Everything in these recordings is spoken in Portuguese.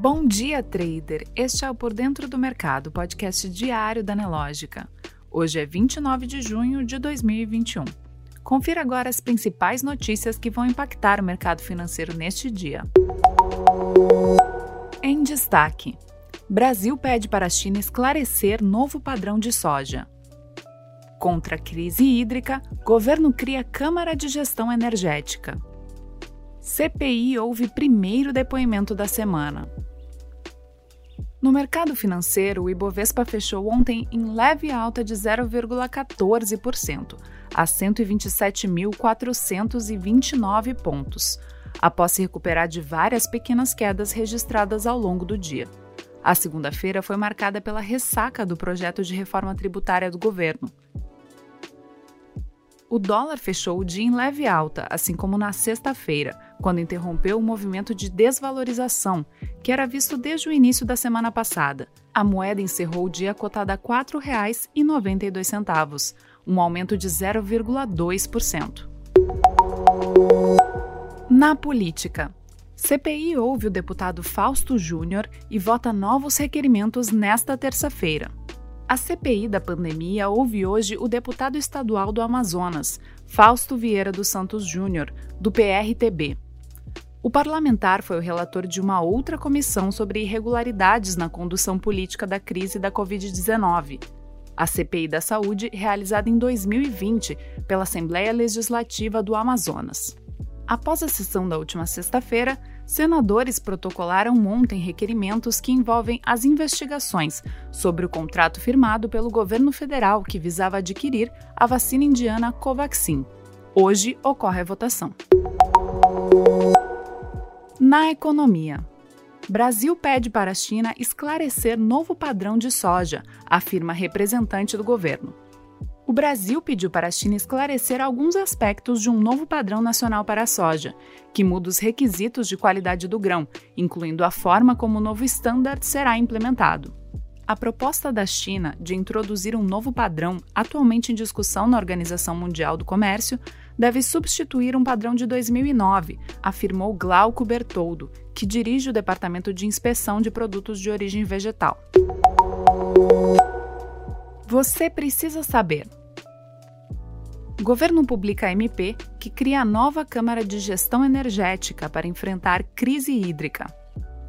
Bom dia, trader! Este é o Por Dentro do Mercado, podcast diário da Nelógica. Hoje é 29 de junho de 2021. Confira agora as principais notícias que vão impactar o mercado financeiro neste dia. Em destaque: Brasil pede para a China esclarecer novo padrão de soja. Contra a crise hídrica, governo cria Câmara de Gestão Energética. CPI houve primeiro depoimento da semana. No mercado financeiro, o Ibovespa fechou ontem em leve alta de 0,14%, a 127.429 pontos, após se recuperar de várias pequenas quedas registradas ao longo do dia. A segunda-feira foi marcada pela ressaca do projeto de reforma tributária do governo. O dólar fechou o dia em leve alta, assim como na sexta-feira, quando interrompeu o movimento de desvalorização, que era visto desde o início da semana passada. A moeda encerrou o dia cotada a R$ 4,92, um aumento de 0,2%. Na política. CPI ouve o deputado Fausto Júnior e vota novos requerimentos nesta terça-feira. A CPI da pandemia ouve hoje o deputado estadual do Amazonas, Fausto Vieira dos Santos Júnior, do PRTB. O parlamentar foi o relator de uma outra comissão sobre irregularidades na condução política da crise da Covid-19. A CPI da Saúde, realizada em 2020 pela Assembleia Legislativa do Amazonas. Após a sessão da última sexta-feira, senadores protocolaram ontem requerimentos que envolvem as investigações sobre o contrato firmado pelo governo federal que visava adquirir a vacina indiana Covaxin. Hoje ocorre a votação. Na economia. Brasil pede para a China esclarecer novo padrão de soja, afirma representante do governo. O Brasil pediu para a China esclarecer alguns aspectos de um novo padrão nacional para a soja, que muda os requisitos de qualidade do grão, incluindo a forma como o novo standard será implementado. A proposta da China de introduzir um novo padrão, atualmente em discussão na Organização Mundial do Comércio, deve substituir um padrão de 2009, afirmou Glauco Bertoldo, que dirige o Departamento de Inspeção de Produtos de Origem Vegetal. Você precisa saber. Governo publica MP que cria a nova Câmara de Gestão Energética para enfrentar crise hídrica.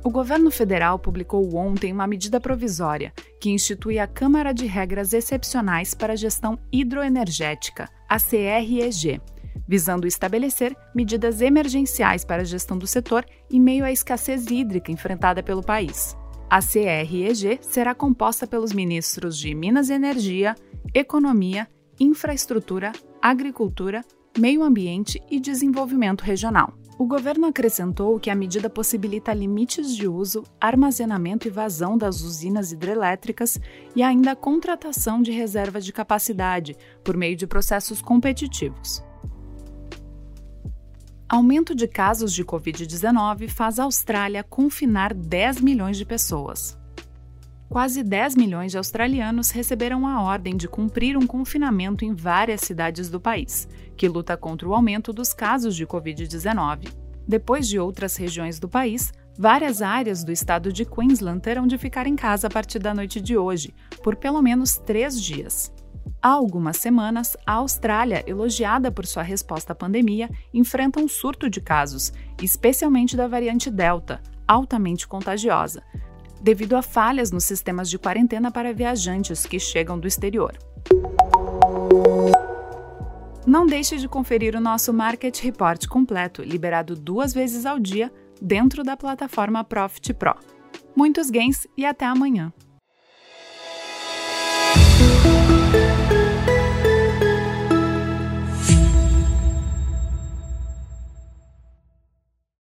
O governo federal publicou ontem uma medida provisória que institui a Câmara de Regras Excepcionais para a Gestão Hidroenergética, a CREG, visando estabelecer medidas emergenciais para a gestão do setor em meio à escassez hídrica enfrentada pelo país. A CREG será composta pelos ministros de Minas e Energia, Economia, Infraestrutura, Agricultura, Meio Ambiente e Desenvolvimento Regional. O governo acrescentou que a medida possibilita limites de uso, armazenamento e vazão das usinas hidrelétricas e ainda a contratação de reserva de capacidade por meio de processos competitivos. Aumento de casos de Covid-19 faz a Austrália confinar 10 milhões de pessoas quase 10 milhões de australianos receberam a ordem de cumprir um confinamento em várias cidades do país, que luta contra o aumento dos casos de Covid-19. Depois de outras regiões do país, várias áreas do estado de Queensland terão de ficar em casa a partir da noite de hoje, por pelo menos três dias. Há algumas semanas, a Austrália, elogiada por sua resposta à pandemia, enfrenta um surto de casos, especialmente da variante Delta, altamente contagiosa, devido a falhas nos sistemas de quarentena para viajantes que chegam do exterior. Não deixe de conferir o nosso Market Report completo, liberado duas vezes ao dia dentro da plataforma Profit Pro. Muitos gains e até amanhã!